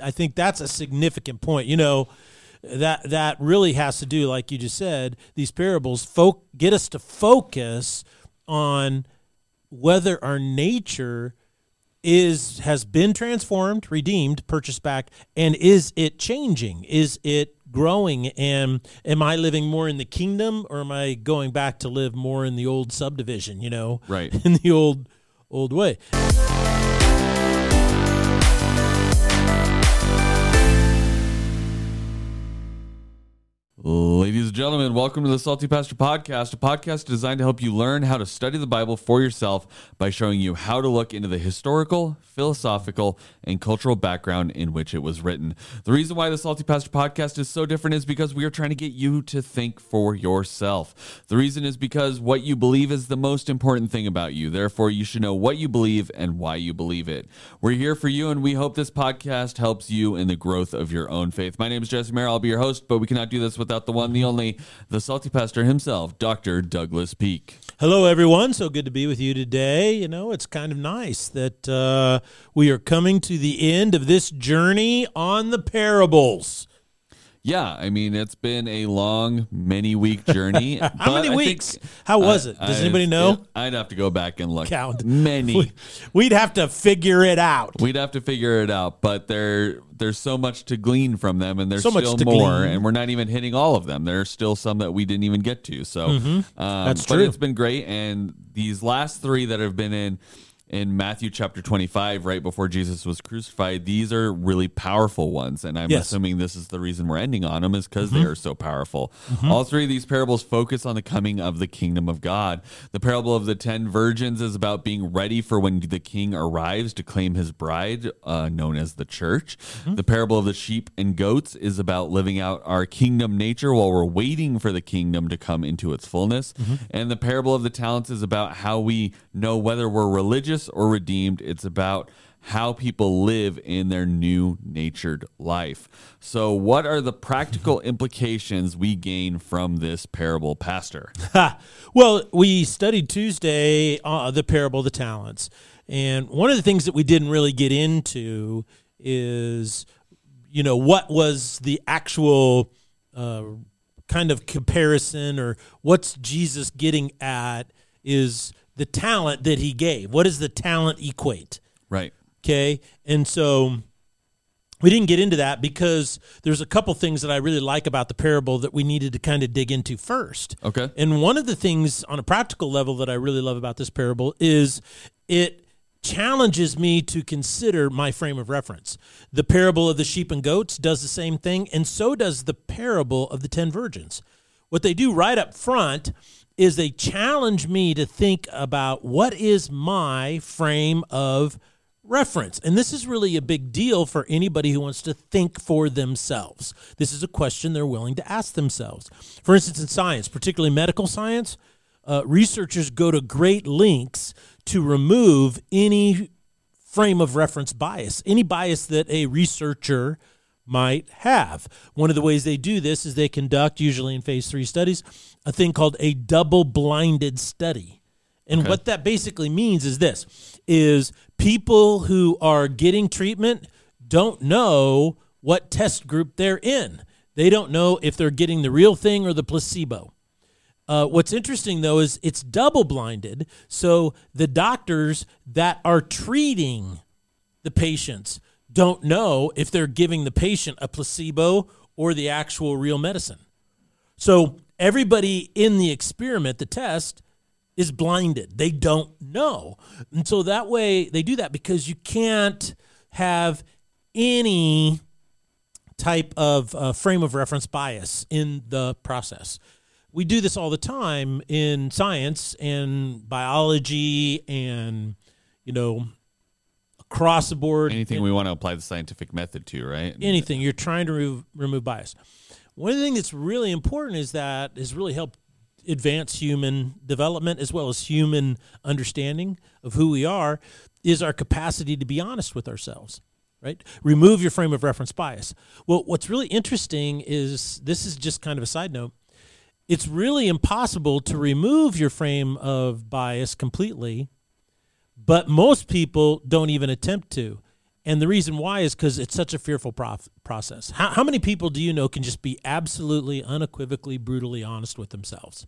I think that's a significant point. You know, that that really has to do, like you just said, these parables folk get us to focus on whether our nature is has been transformed, redeemed, purchased back, and is it changing? Is it growing? And am I living more in the kingdom, or am I going back to live more in the old subdivision? You know, Right. in the old old way. Ladies and gentlemen, welcome to the Salty Pastor Podcast, a podcast designed to help you learn how to study the Bible for yourself by showing you how to look into the historical, philosophical, and cultural background in which it was written. The reason why the Salty Pastor Podcast is so different is because we are trying to get you to think for yourself. The reason is because what you believe is the most important thing about you. Therefore, you should know what you believe and why you believe it. We're here for you, and we hope this podcast helps you in the growth of your own faith. My name is Jesse Maher. I'll be your host, but we cannot do this without the one, the only, the salty pastor himself, Dr. Douglas Peake. Hello, everyone. So good to be with you today. You know, it's kind of nice that uh, we are coming to the end of this journey on the parables. Yeah, I mean, it's been a long, many week journey. How many I weeks? think- How was it? Does I- anybody know? I'd have to go back and look. Count. Many. We- We'd have to figure it out. We'd have to figure it out, but there there's so much to glean from them, and there's So still more, glean. and we're not even hitting all of them. There's still some that we didn't even get to. So um, Mm-hmm. That's but true. it's been great, and these last three that have been in in Matthew chapter 25, right before Jesus was crucified, these are really powerful ones, and I'm Yes. Mm-hmm. assuming this is the reason we're ending on them is because they are so powerful. All three of these parables focus on the coming of the kingdom of God. The parable of the ten virgins is about being ready for when the king arrives to claim his bride, uh, known as the church. Mm-hmm. The parable of the sheep and goats is about living out our kingdom nature while we're waiting for the kingdom to come into its fullness. Mm-hmm. And the parable of the talents is about how we know whether we're religious or redeemed. It's about how people live in their new natured life. So, what are the practical implications we gain from this parable, Pastor? Well, we studied Tuesday uh, the parable of the talents, and one of the things that we didn't really get into is, you know, what was the actual uh, kind of comparison, or what's Jesus getting at is the talent that he gave. What does the talent equate? Right. Okay. And so we didn't get into that because there's a couple things that I really like about the parable that we needed to kind of dig into first. Okay. And one of the things on a practical level that I really love about this parable is it challenges me to consider my frame of reference. The parable of the sheep and goats does the same thing, and so does the parable of the 10 virgins. What they do right up front is they challenge me to think about what is my frame of reference. And this is really a big deal for anybody who wants to think for themselves. This is a question they're willing to ask themselves. For instance, in science, particularly medical science, uh, researchers go to great lengths to remove any frame of reference bias, any bias that a researcher might have. One of the ways they do this is they conduct, usually in phase three studies, a thing called a double blinded study. And what that basically means is this is people who are getting treatment don't know what test group they're in. They don't know if they're getting the real thing or the placebo. Uh, what's interesting though is it's double blinded, so the doctors that are treating the patients don't know if they're giving the patient a placebo or the actual real medicine. So everybody in the experiment, the test, is blinded. They don't know. And so that way they do that because you can't have any type of uh, frame of reference bias in the process. We do this all the time in science and biology and, you know, across the board. Anything we want to apply the scientific method to, right? anything you're trying to remove, remove bias. One thing that's really important is that has really helped advance human development as well as human understanding of who we are is our capacity to be honest with ourselves right remove your frame of reference bias well what's really interesting is this is just kind of a side note it's really impossible to remove your frame of bias completely but most people don't even attempt to And the reason why is because it's such a fearful prof- process. How, how many people do you know can just be absolutely, unequivocally, brutally honest with themselves?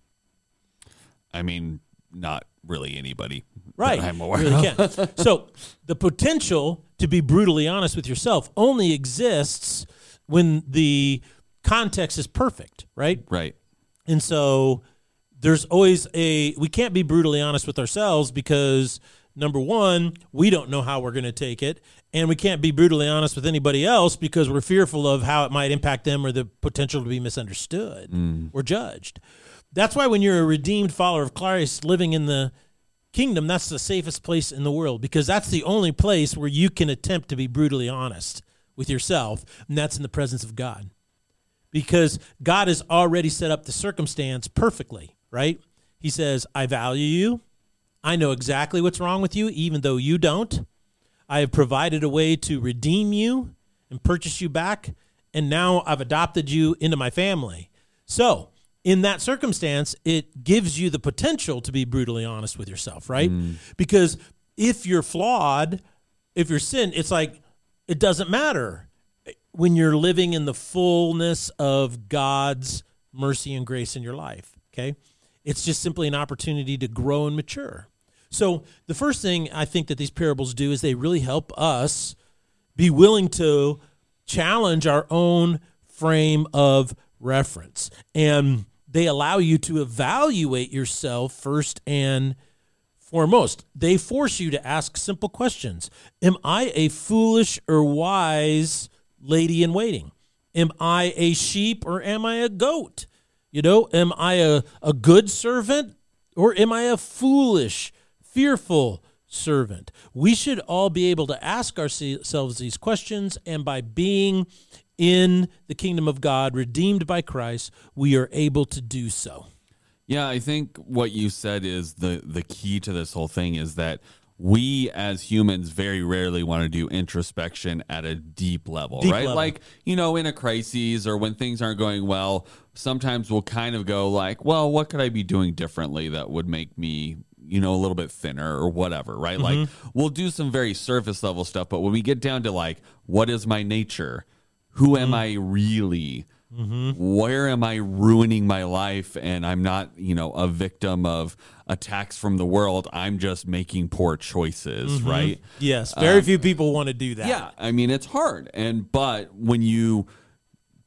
I mean, not really anybody. Right. I'm aware really of. can. so the potential to be brutally honest with yourself only exists when the context is perfect, right? Right. And so there's always a we can't be brutally honest with ourselves because number one, we don't know how we're going to take it, and we can't be brutally honest with anybody else because we're fearful of how it might impact them or the potential to be misunderstood mm. or judged. That's why when you're a redeemed follower of Christ living in the kingdom, that's the safest place in the world because that's the only place where you can attempt to be brutally honest with yourself, and that's in the presence of God because God has already set up the circumstance perfectly, right? He says, I value you. I know exactly what's wrong with you, even though you don't. I have provided a way to redeem you and purchase you back. And now I've adopted you into my family. So, in that circumstance, it gives you the potential to be brutally honest with yourself, right? Mm. Because if you're flawed, if you're sin, it's like it doesn't matter when you're living in the fullness of God's mercy and grace in your life. Okay. It's just simply an opportunity to grow and mature. So, the first thing I think that these parables do is they really help us be willing to challenge our own frame of reference. And they allow you to evaluate yourself first and foremost. They force you to ask simple questions Am I a foolish or wise lady in waiting? Am I a sheep or am I a goat? You know, am I a, a good servant or am I a foolish, fearful servant? We should all be able to ask ourselves these questions, and by being in the kingdom of God, redeemed by Christ, we are able to do so. Yeah, I think what you said is the the key to this whole thing is that we as humans very rarely want to do introspection at a deep level, Deep right? level. Like, you know, in a crisis or when things aren't going well, sometimes we'll kind of go like, well, what could I be doing differently that would make me you know, a little bit thinner or whatever, right? Like mm-hmm. we'll do some very surface level stuff, but when we get down to like, what is my nature? Who am mm-hmm. I really? Mm-hmm. Where am I ruining my life? And I'm not, you know, a victim of attacks from the world. I'm just making poor choices, right? Yes, very um, few people want to do that. Yeah, I mean it's hard, and but when you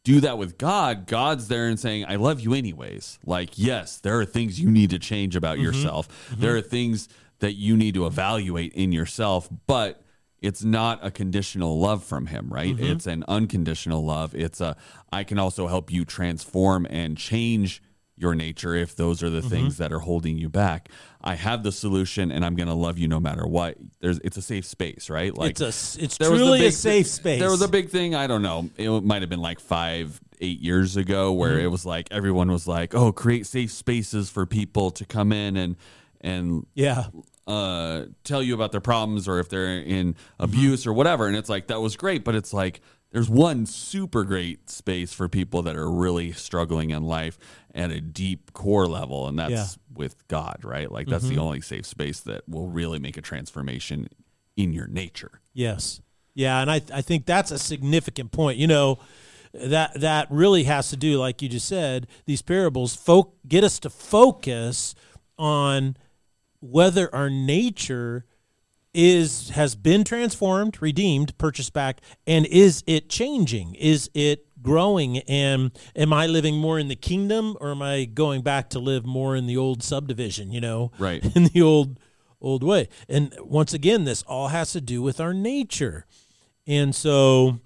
do that with God, God's there and saying, "I love you anyways." Like, yes, there are things you need to change about mm-hmm. yourself. Mm-hmm. There are things that you need to evaluate in yourself, but it's not a conditional love from him, right? Mm-hmm. It's an unconditional love. It's a I can also help you transform and change your nature if those are the things that are holding you back. I have the solution and I'm going to love you no matter what. There's it's a safe space, right? Like it's a it's truly a big safe space. There was a big thing. I don't know. It might have been like five, eight years ago, where Mm-hmm. it was like everyone was like, "Oh, create safe spaces for people to come in and and yeah. uh, tell you about their problems or if they're in Mm-hmm. abuse or whatever." And it's like that was great, but it's like there's one super great space for people that are really struggling in life at a deep core level, and that's Yeah. Mm-hmm. with God, right? Like that's the only safe space that will really make a transformation in your nature. Yes. Yeah, and I I think that's a significant point. You know, that that really has to do, like you just said, these parables folk get us to focus on whether our nature is has been transformed, redeemed, purchased back, and is it changing? Is it growing? And am I living more in the kingdom or am I going back to live more in the old subdivision, you know? Right. In the old old way. And once again, this all has to do with our nature. And so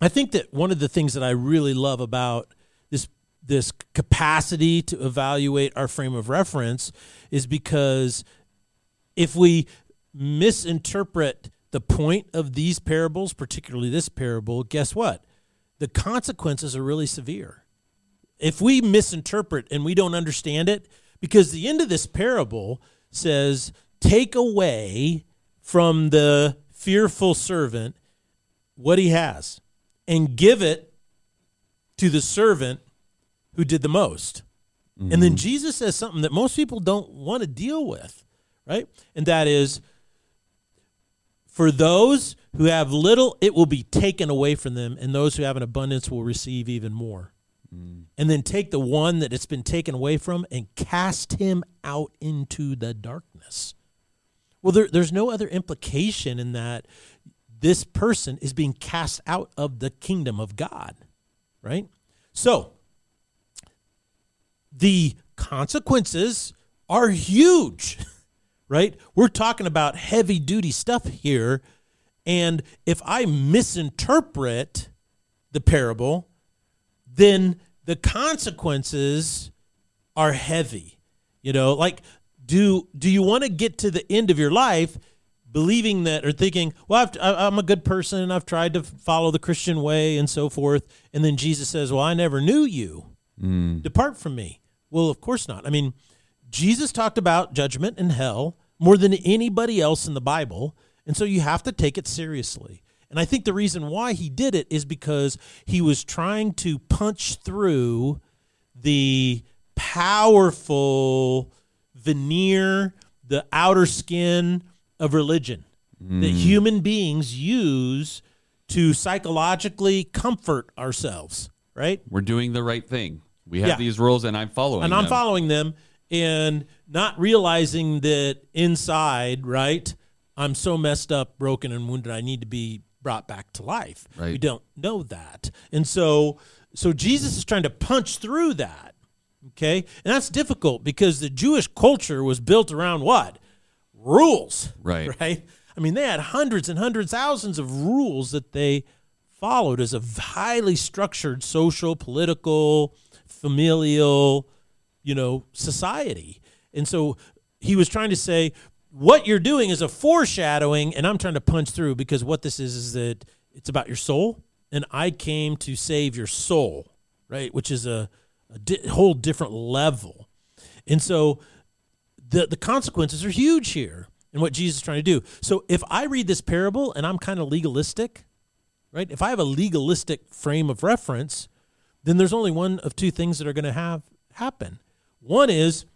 I think that one of the things that I really love about this this capacity to evaluate our frame of reference is because if we misinterpret the point of these parables, particularly this parable, guess what? The consequences are really severe. If we misinterpret and we don't understand it, because the end of this parable says, take away from the fearful servant what he has and give it to the servant who did the most. And then mm-hmm. Jesus says something that most people don't want to deal with, right? And that is for those who have little, it will be taken away from them, and those who have an abundance will receive even more. Mm. And then take the one that it's been taken away from and cast him out into the darkness. Well, there, there's no other implication in that this person is being cast out of the kingdom of God, right? So, the consequences are huge, right? We're talking about heavy duty stuff here. And if I misinterpret the parable, then the consequences are heavy. You know, like do do you want to get to the end of your life believing that or thinking, well, I've, I'm a good person, and I've tried to follow the Christian way and so forth, and then Jesus says, "Well, I never knew you. Mm. Depart from me." Well, of course not. I mean, Jesus talked about judgment and hell more than anybody else in the Bible, and so you have to take it seriously. And I think the reason why he did it is because he was trying to punch through the powerful veneer, the outer skin of religion that mm. human beings use to psychologically comfort ourselves, right? We're doing the right thing. We have Yeah. these rules, and I'm following. Them. And I'm them. following them and not realizing that inside, right, I'm so messed up, broken, and wounded. I need to be brought back to life. Right. We don't know that, and so so Jesus is trying to punch through that. Okay, and that's difficult because the Jewish culture was built around what rules, Right. Right. I mean, they had hundreds and hundreds, thousands of rules that they followed as a highly structured social, political, familial, you know, society. And so he was trying to say, what you're doing is a foreshadowing, and I'm trying to punch through because what this is is that it's about your soul, and I came to save your soul, right? Which is a, a di- whole different level. And so the the consequences are huge here in what Jesus is trying to do. So if I read this parable and I'm kind of legalistic, right? If I have a legalistic frame of reference, then there's only one of two things that are going to have happen. One is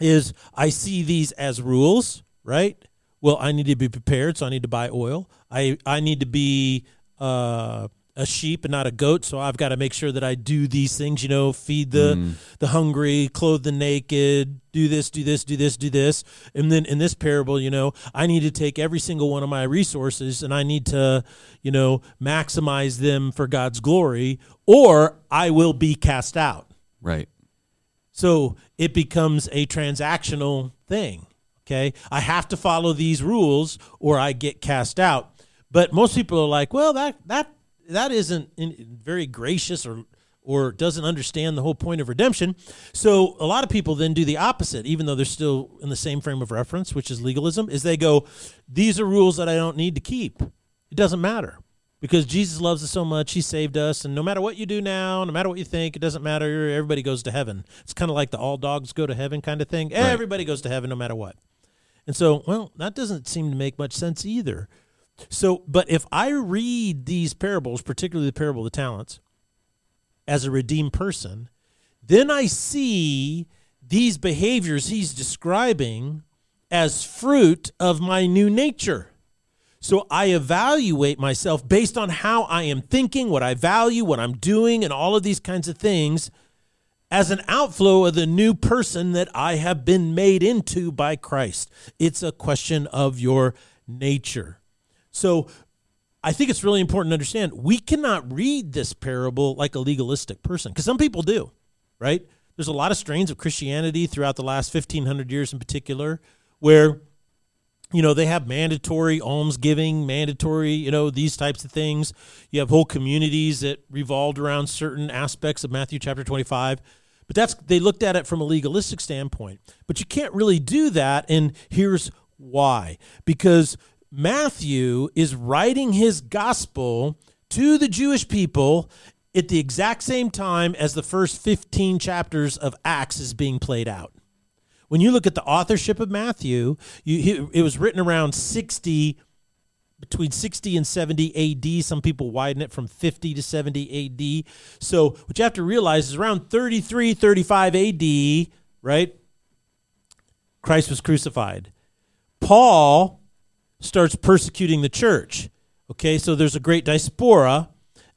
is I see these as rules, right? Well, I need to be prepared, so I need to buy oil. I I need to be uh, a sheep and not a goat, so I've got to make sure that I do these things. You know, feed the the hungry, clothe the naked, do this, do this, do this, do this. And then in this parable, you know, I need to take every single one of my resources and I need to, you know, maximize them for God's glory, or I will be cast out. Right. So it becomes a transactional thing. Okay. I have to follow these rules or I get cast out. But most people are like, well, that, that, that isn't very gracious or, or doesn't understand the whole point of redemption. So a lot of people then do the opposite, even though they're still in the same frame of reference, which is legalism, is they go, these are rules that I don't need to keep. It doesn't matter because Jesus loves us so much. He saved us. And no matter what you do now, no matter what you think, it doesn't matter. Everybody goes to heaven. It's kind of like the all dogs go to heaven kind of thing. Everybody goes to heaven no matter what. And so, well, that doesn't seem to make much sense either. So, but if I read these parables, particularly the parable of the talents, as a redeemed person, then I see these behaviors he's describing as fruit of my new nature. So I evaluate myself based on how I am thinking, what I value, what I'm doing, and all of these kinds of things as an outflow of the new person that I have been made into by Christ. It's a question of your nature. So I think it's really important to understand we cannot read this parable like a legalistic person because some people do, right? There's a lot of strains of Christianity throughout the last 1500 years in particular where you know they have mandatory almsgiving mandatory you know these types of things. You have whole communities that revolved around certain aspects of matthew chapter 25 but that's they looked at it from a legalistic standpoint. But you can't really do that and here's why. Because matthew is writing his gospel to the jewish people at the exact same time as the first 15 chapters of acts is being played out when you look at the authorship of Matthew, you, it was written around 60, between 60 and 70 AD. Some people widen it from 50 to 70 AD. So what you have to realize is around 33, 35 AD, right? Christ was crucified. Paul starts persecuting the church. Okay, so there's a great diaspora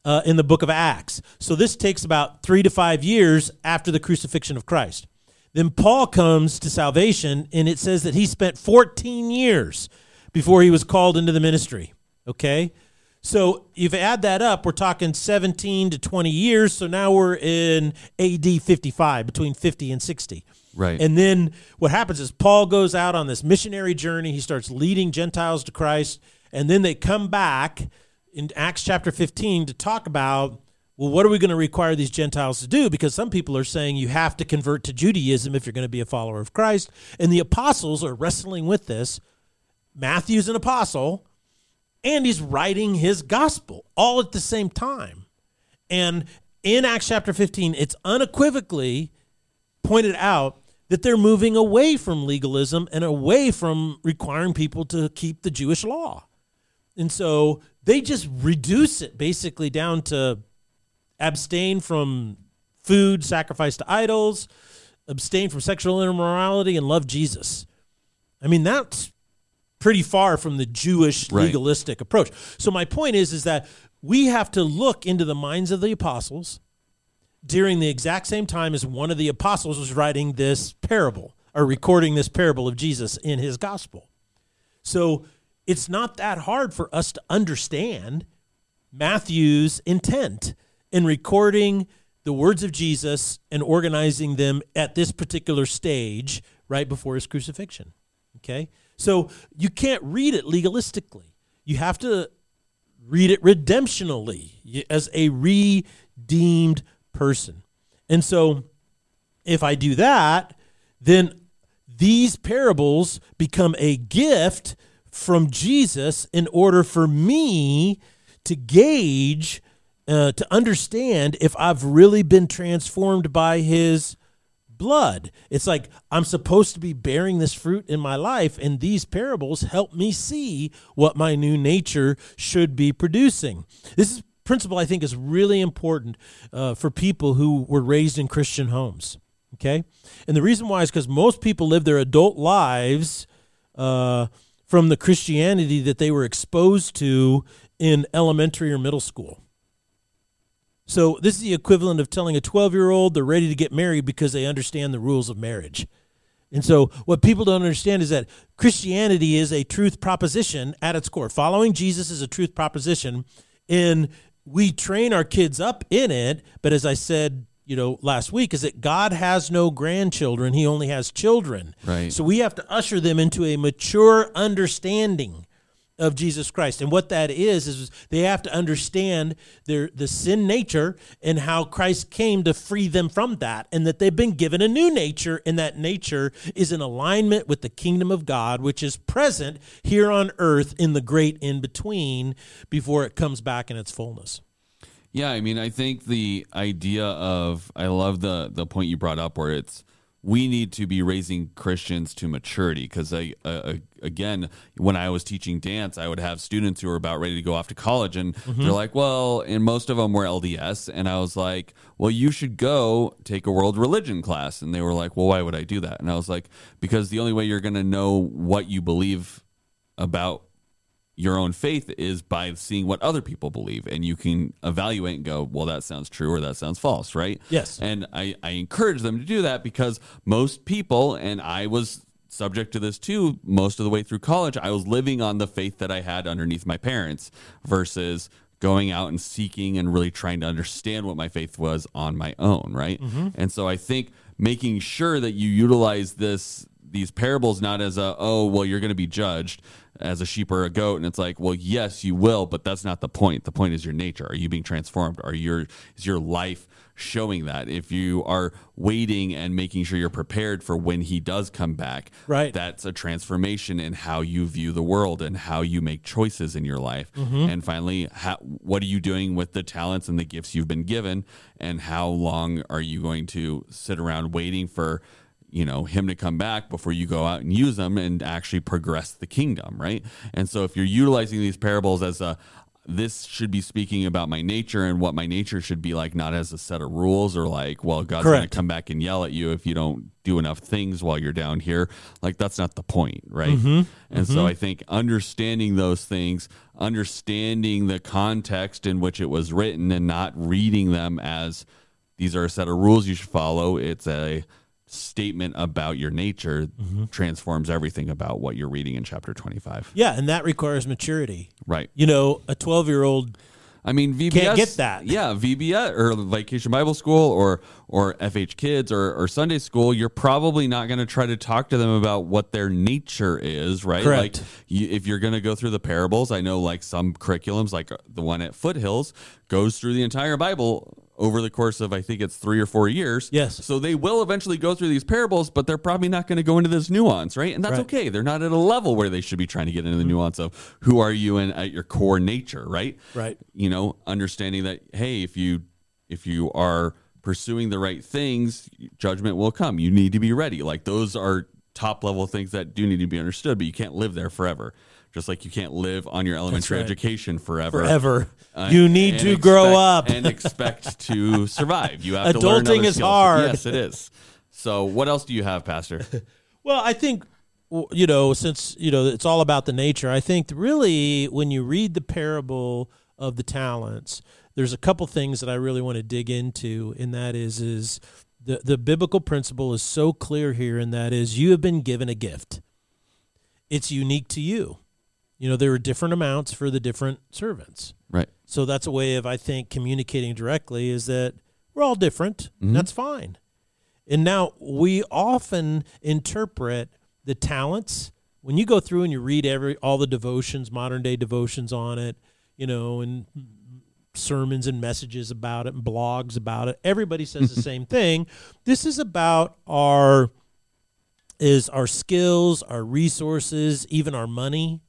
uh, in the book of Acts. So this takes about three to five years after the crucifixion of Christ. Then Paul comes to salvation, and it says that he spent 14 years before he was called into the ministry. Okay? So if you add that up, we're talking 17 to 20 years. So now we're in AD 55, between 50 and 60. Right. And then what happens is Paul goes out on this missionary journey. He starts leading Gentiles to Christ. And then they come back in Acts chapter 15 to talk about well, what are we going to require these Gentiles to do? Because some people are saying you have to convert to Judaism if you're going to be a follower of Christ. And the apostles are wrestling with this. Matthew's an apostle, and he's writing his gospel all at the same time. And in Acts chapter 15, it's unequivocally pointed out that they're moving away from legalism and away from requiring people to keep the Jewish law. And so they just reduce it basically down to abstain from food sacrificed to idols, abstain from sexual immorality, and love Jesus. I mean, that's pretty far from the Jewish Right. legalistic approach. So my point is, is that we have to look into the minds of the apostles during the exact same time as one of the apostles was writing this parable or recording this parable of Jesus in his gospel. So it's not that hard for us to understand Matthew's intent in recording the words of Jesus and organizing them at this particular stage right before his crucifixion. Okay? So you can't read it legalistically. You have to read it redemptionally as a redeemed person. And so if I do that, then these parables become a gift from Jesus in order for me to gauge, uh, to understand if I've really been transformed by his blood. It's like I'm supposed to be bearing this fruit in my life, and these parables help me see what my new nature should be producing. This is principle I think is really important uh, for people who were raised in Christian homes. Okay, and the reason why is because most people live their adult lives uh, from the Christianity that they were exposed to in elementary or middle school. So this is the equivalent of telling a 12-year-old they're ready to get married because they understand the rules of marriage. And so what people don't understand is that Christianity is a truth proposition at its core. Following Jesus is a truth proposition and we train our kids up in it, but as I said, you know, last week is that God has no grandchildren, he only has children. Right. So we have to usher them into a mature understanding of Jesus Christ. And what that is is they have to understand their the sin nature and how Christ came to free them from that and that they've been given a new nature and that nature is in alignment with the kingdom of God which is present here on earth in the great in between before it comes back in its fullness. Yeah, I mean, I think the idea of I love the the point you brought up where it's we need to be raising Christians to maturity because I uh, again when I was teaching dance I would have students who were about ready to go off to college and they're like well and most of them were LDS and I was like well you should go take a world religion class and they were like well why would I do that? And I was like because the only way you're going to know what you believe about your own faith is by seeing what other people believe. And you can evaluate and go well that sounds true or that sounds false right? Yes. and i, I encourage them to do that because most people and i was subject to this too most of the way through college i was living on the faith that i had underneath my parents versus going out and seeking and really trying to understand what my faith was on my own right? Mm-hmm. And so i think making sure that you utilize this these parables not as a oh well you're going to be judged as a sheep or a goat and it's like well yes you will but that's not the point. The point is your nature. Are you being transformed? Are your is your life showing that? If you are waiting and making sure you're prepared for when he does come back Right. that's a transformation in how you view the world and how you make choices in your life. Mm-hmm. And finally how, what are you doing with the talents and the gifts you've been given and how long are you going to sit around waiting for you know him to come back before you go out and use them and actually progress the kingdom right and so if you're utilizing these parables as a this should be speaking about my nature and what my nature should be like, not as a set of rules or like, well, God's going to come back and yell at you if you don't do enough things while you're down here. Like, that's not the point, right? Mm-hmm. And so I think understanding those things, understanding the context in which it was written and not reading them as these are a set of rules you should follow, it's a statement about your nature Mm-hmm. transforms everything about what you're reading in chapter 25. Yeah, and that requires maturity. Right. You know, a 12 year old, I mean, VBS Can't get that. Yeah, VBS or Vacation Bible School or or FH Kids or, or Sunday School. You're probably not going to try to talk to them about what their nature is, right? Correct. Like, you, if you're going to go through the parables, I know like some curriculums, like uh, the one at Foothills, goes through the entire Bible over the course of I think it's three or four years. Yes. So they will eventually go through these parables, but they're probably not going to go into this nuance, right? And that's Right. okay. They're not at a level where they should be trying to get into the mm-hmm. nuance of who are you and at your core nature, right? Right. You know, understanding that hey, if you if you are pursuing the right things, judgment will come. You need to be ready. Like those are top level things that do need to be understood, but you can't live there forever. Just like you can't live on your elementary right. education forever. forever. Uh, you need to grow up. and expect to survive. You have to learn Adulting is skills. hard. Yes, it is. So, what else do you have, Pastor? Well, I think you know, since you know it's all about the nature. I think really when you read the parable of the talents, there's a couple things that I really want to dig into, and that is is the the biblical principle is so clear here, and that is you have been given a gift. It's unique to you. You know, there were different amounts for the different servants. right. So that's a way of I think communicating directly is that we're all different. Mm-hmm. That's fine. And now we often interpret the talents when you go through and you read every all the devotions, modern day devotions on it, you know, and sermons and messages about it and blogs about it. Everybody says the same thing. This is about our is our skills, our resources, even our money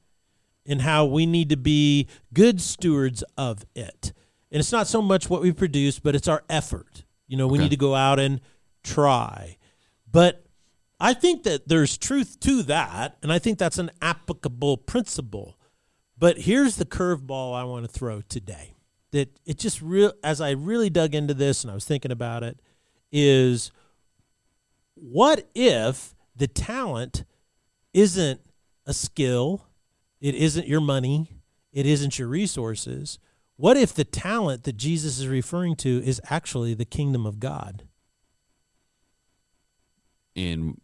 and how we need to be good stewards of it. And it's not so much what we produce, but it's our effort. You know, we Okay. need to go out and try. But I think that there's truth to that, and I think that's an applicable principle. But here's the curveball I want to throw today. That it just real as I really dug into this and I was thinking about it is what if the talent isn't a skill it isn't your money. It isn't your resources. What if the talent that Jesus is referring to is actually the kingdom of God? In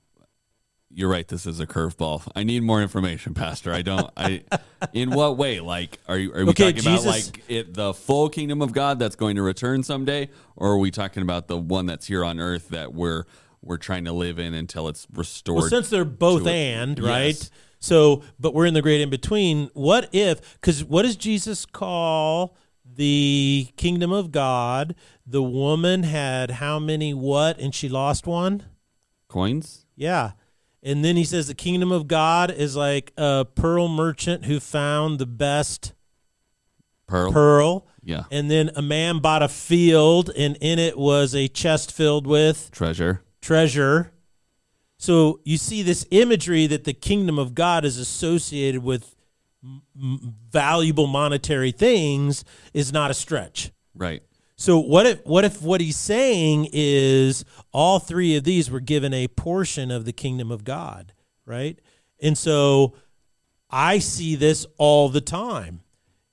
you're right. This is a curveball. I need more information, Pastor. I don't. I. In what way? Like, are you are we Okay, talking about like it, the full kingdom of God that's going to return someday, or are we talking about the one that's here on earth that we're we're trying to live in until it's restored? Well, since they're both it. and, Yes. So, but we're in the great in between. What if, because what does Jesus call the kingdom of God? The woman had how many what and she lost one? Coins. Yeah. And then he says the kingdom of God is like a pearl merchant who found the best Pearl. pearl. Yeah. And then a man bought a field, and in it was a chest filled with Treasure. treasure. So you see this imagery that the kingdom of God is associated with m- valuable monetary things is not a stretch. Right. So what if what if what he's saying is all three of these were given a portion of the kingdom of God, right? And so I see this all the time.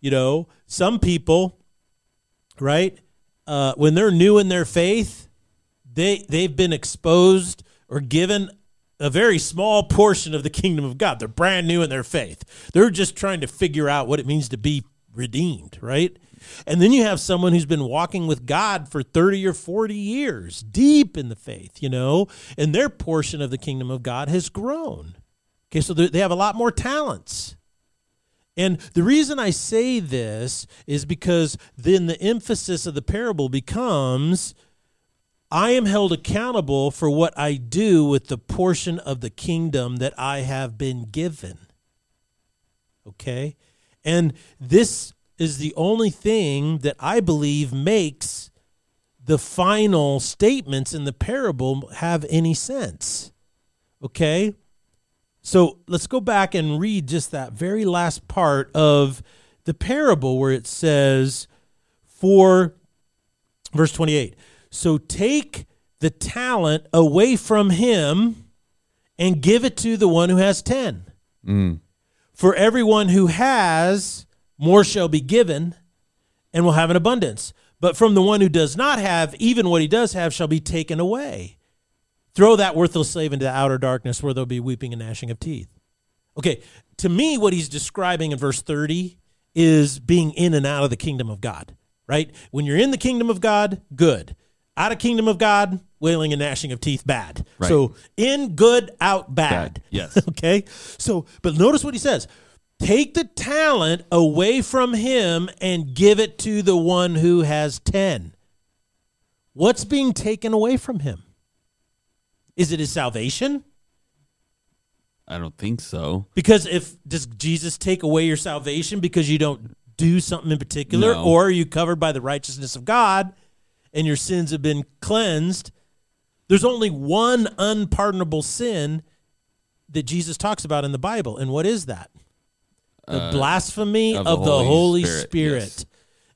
You know, some people, right, uh, when they're new in their faith, they they've been exposed or given a very small portion of the kingdom of God. They're brand new in their faith. They're just trying to figure out what it means to be redeemed, right? And then you have someone who's been walking with God for 30 or 40 years, deep in the faith, you know, and their portion of the kingdom of God has grown. Okay, so they have a lot more talents. And the reason I say this is because then the emphasis of the parable becomes I am held accountable for what I do with the portion of the kingdom that I have been given. Okay? And this is the only thing that I believe makes the final statements in the parable have any sense. Okay? So let's go back and read just that very last part of the parable where it says, for verse 28, so take the talent away from him and give it to the one who has 10. Mm. For everyone who has, more shall be given and will have an abundance. But from the one who does not have, even what he does have shall be taken away. Throw that worthless slave into the outer darkness where there'll be weeping and gnashing of teeth. Okay, to me, what he's describing in verse 30 is being in and out of the kingdom of God, right? When you're in the kingdom of God, good. Out of kingdom of God, wailing and gnashing of teeth, bad. Right. So in, good, out, bad. Bad, yes. okay? So, but notice what he says take the talent away from him and give it to the one who has 10. What's being taken away from him? Is it his salvation? I don't think so. Because if does Jesus take away your salvation because you don't do something in particular, No. or are you covered by the righteousness of God and your sins have been cleansed? There's only one unpardonable sin that Jesus talks about in the Bible, and what is that? The Uh, blasphemy of, of the, the Holy, Holy Spirit. Spirit, yes.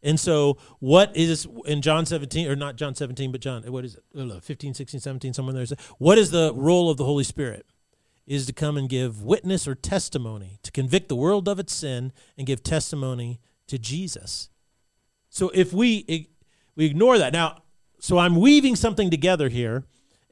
And so, what is in John 17, or not John 17, but John, what is it? I don't know, 15, 16, 17, somewhere there. What is the role of the Holy Spirit? Is to come and give witness or testimony, to convict the world of its sin and give testimony to Jesus. So if we we ignore that now, so I'm weaving something together here,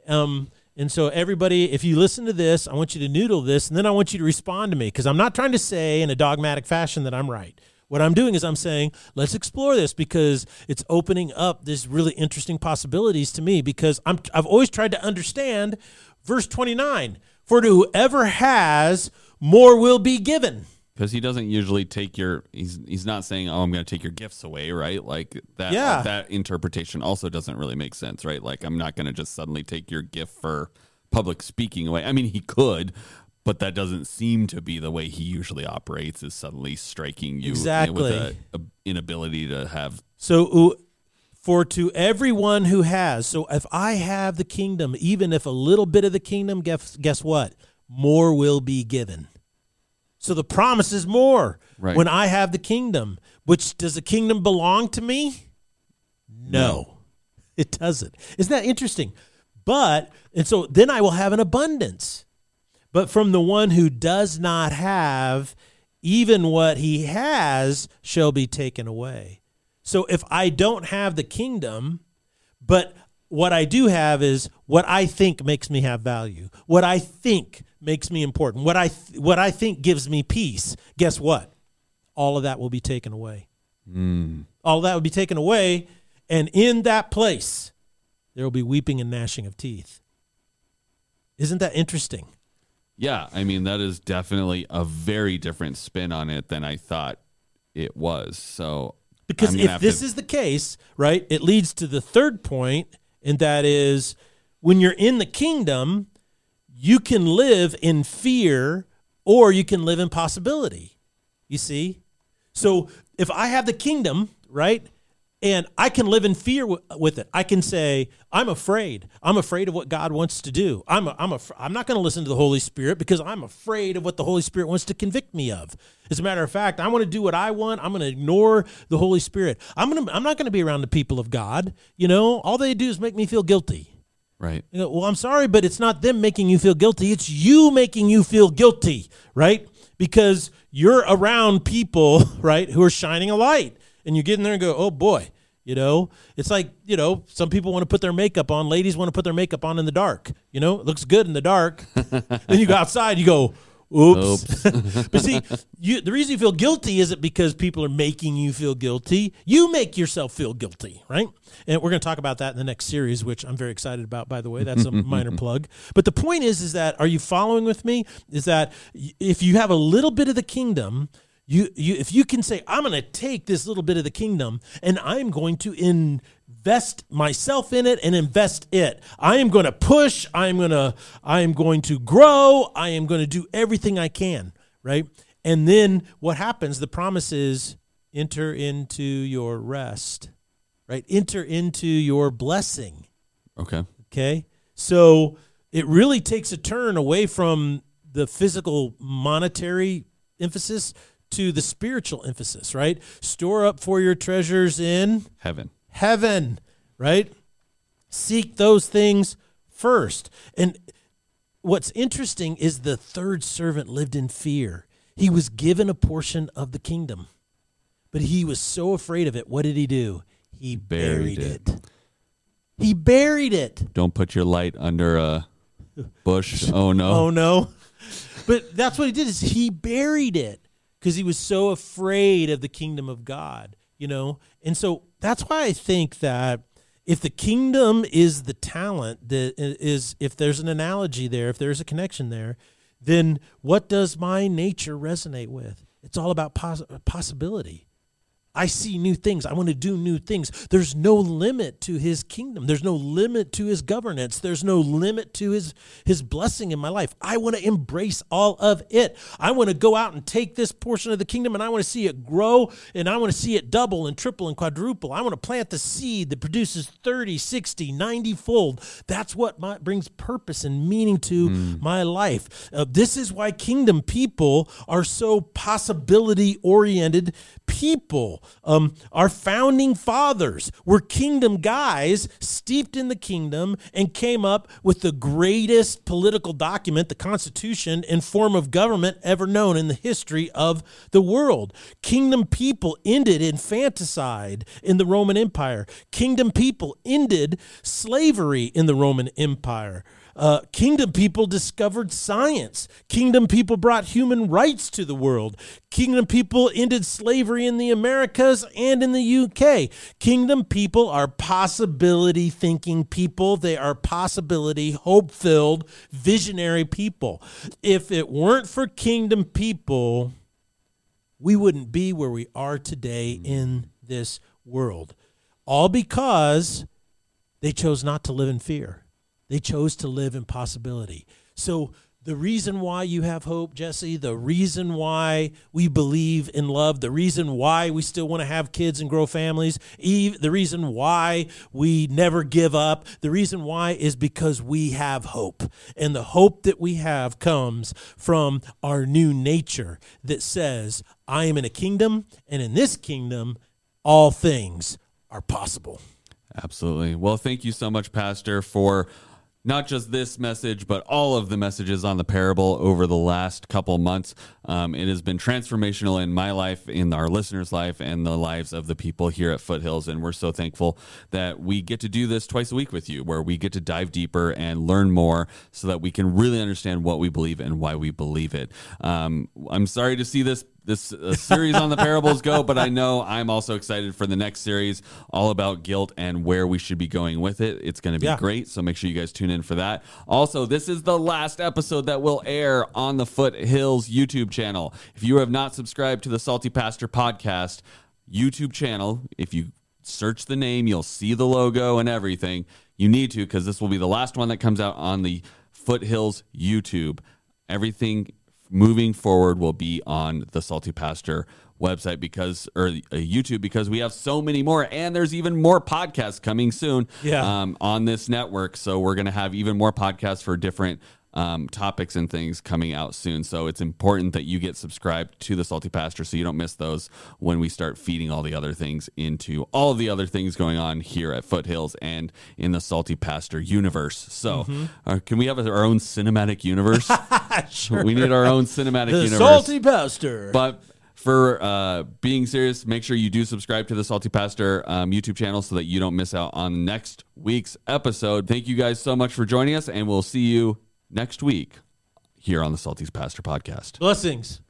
um, and so everybody, if you listen to this, I want you to noodle this, and then I want you to respond to me because I'm not trying to say in a dogmatic fashion that I'm right. What I'm doing is I'm saying let's explore this because it's opening up this really interesting possibilities to me because I'm I've always tried to understand verse 29 for to whoever has more will be given. Because he doesn't usually take your. He's he's not saying, "Oh, I'm going to take your gifts away," right? Like that. Yeah. That interpretation also doesn't really make sense, right? Like I'm not going to just suddenly take your gift for public speaking away. I mean, he could, but that doesn't seem to be the way he usually operates. Is suddenly striking you Exactly. with a, a inability to have. So, uh, for to everyone who has, so if I have the kingdom, even if a little bit of the kingdom, guess, guess what? More will be given. So the promise is more Right. when I have the kingdom. Which does the kingdom belong to me? No, it doesn't. Isn't that interesting? But, and so then I will have an abundance. But from the one who does not have, even what he has shall be taken away. So if I don't have the kingdom, but what I do have is what I think makes me have value, what I think makes me important, what I th- what I think gives me peace. Guess what? All of that will be taken away. Hmm. All of that will be taken away, and in that place, there will be weeping and gnashing of teeth. Isn't that interesting? Yeah, I mean that is definitely a very different spin on it than I thought it was. So Because if this to- is the case, right, it leads to the third point, and that is when you're in the kingdom, you can live in fear or you can live in possibility. You see? So if I have the kingdom, right, and I can live in fear with it, I can say, I'm afraid. I'm afraid of what God wants to do. I'm, a, I'm, a, I'm not going to listen to the Holy Spirit because I'm afraid of what the Holy Spirit wants to convict me of. As a matter of fact, I want to do what I want. I'm going to ignore the Holy Spirit. I'm, to, I'm not going to be around the people of God. You know, all they do is make me feel guilty. Right. You know, well, I'm sorry, but it's not them making you feel guilty. It's you making you feel guilty, right? Because you're around people, right, who are shining a light. And you get in there and go, oh boy, you know, it's like, you know, some people want to put their makeup on. Ladies want to put their makeup on in the dark. You know, it looks good in the dark. then you go outside, you go, oops. but see, you, the reason you feel guilty isn't because people are making you feel guilty. You make yourself feel guilty, right? And we're going to talk about that in the next series, which I'm very excited about. By the way, that's a minor plug. But the point is, is that are you following with me? Is that if you have a little bit of the kingdom. You, you, if you can say, I'm going to take this little bit of the kingdom and I'm going to invest myself in it and invest it. I am going to push. I am going to, I am going to grow. I am going to do everything I can. Right. And then what happens? The promise is enter into your rest, right? Enter into your blessing. Okay. Okay. So it really takes a turn away from the physical monetary emphasis to the spiritual emphasis, right? Store up for your treasures in Heaven. Heaven, right? Seek those things first. And what's interesting is the third servant lived in fear. He was given a portion of the kingdom, but he was so afraid of it. What did he do? He buried, Buried it. it. He buried it. Don't put your light under a bush. Oh no. Oh no. But that's what he did is he buried it because he was so afraid of the kingdom of God, you know? And so that's why I think that if the kingdom is the talent that is if there's an analogy there, if there's a connection there, then what does my nature resonate with? It's all about poss- possibility. I see new things. I want to do new things. There's no limit to his kingdom. There's no limit to his governance. There's no limit to his his blessing in my life. I want to embrace all of it. I want to go out and take this portion of the kingdom and I want to see it grow and I want to see it double and triple and quadruple. I want to plant the seed that produces 30, 60, 90 fold. That's what my, brings purpose and meaning to my life. Uh, this is why kingdom people are so possibility oriented people. Um, our founding fathers were kingdom guys steeped in the kingdom and came up with the greatest political document, the Constitution, and form of government ever known in the history of the world. Kingdom people ended infanticide in the Roman Empire. Kingdom people ended slavery in the Roman Empire. Uh, kingdom people discovered science. Kingdom people brought human rights to the world. Kingdom people ended slavery in the Americas and in the UK. Kingdom people are possibility thinking people. They are possibility, hope filled, visionary people. If it weren't for kingdom people, we wouldn't be where we are today in this world. All because they chose not to live in fear. They chose to live in possibility. So, the reason why you have hope, Jesse, the reason why we believe in love, the reason why we still want to have kids and grow families, Eve, the reason why we never give up, the reason why is because we have hope. And the hope that we have comes from our new nature that says, I am in a kingdom, and in this kingdom, all things are possible. Absolutely. Well, thank you so much, Pastor, for not just this message, but all of the messages on the parable over the last couple months. Um, it has been transformational in my life, in our listeners' life, and the lives of the people here at Foothills. And we're so thankful that we get to do this twice a week with you, where we get to dive deeper and learn more so that we can really understand what we believe and why we believe it. Um, I'm sorry to see this this uh, series on the parables go, but I know I'm also excited for the next series, all about guilt and where we should be going with it. It's going to be Yeah. great, so make sure you guys tune in for that. Also, this is the last episode that will air on the Foothills YouTube channel. If you have not subscribed to the Salty Pastor podcast YouTube channel, if you search the name, you'll see the logo and everything. You need to because this will be the last one that comes out on the Foothills YouTube. Everything moving forward will be on the Salty Pastor website because or uh, YouTube because we have so many more and there's even more podcasts coming soon Yeah. um, on this network so we're going to have even more podcasts for different um, topics and things coming out soon so it's important that you get subscribed to the salty pastor so you don't miss those when we start feeding all the other things into all the other things going on here at foothills and in the salty pastor universe so Mm-hmm. uh, can we have our own cinematic universe we need our own cinematic The universe salty pastor. but for uh, being serious, make sure you do subscribe to the Salty Pastor um, YouTube channel so that you don't miss out on next week's episode. Thank you guys so much for joining us, and we'll see you next week here on the Salty Pastor podcast. Blessings.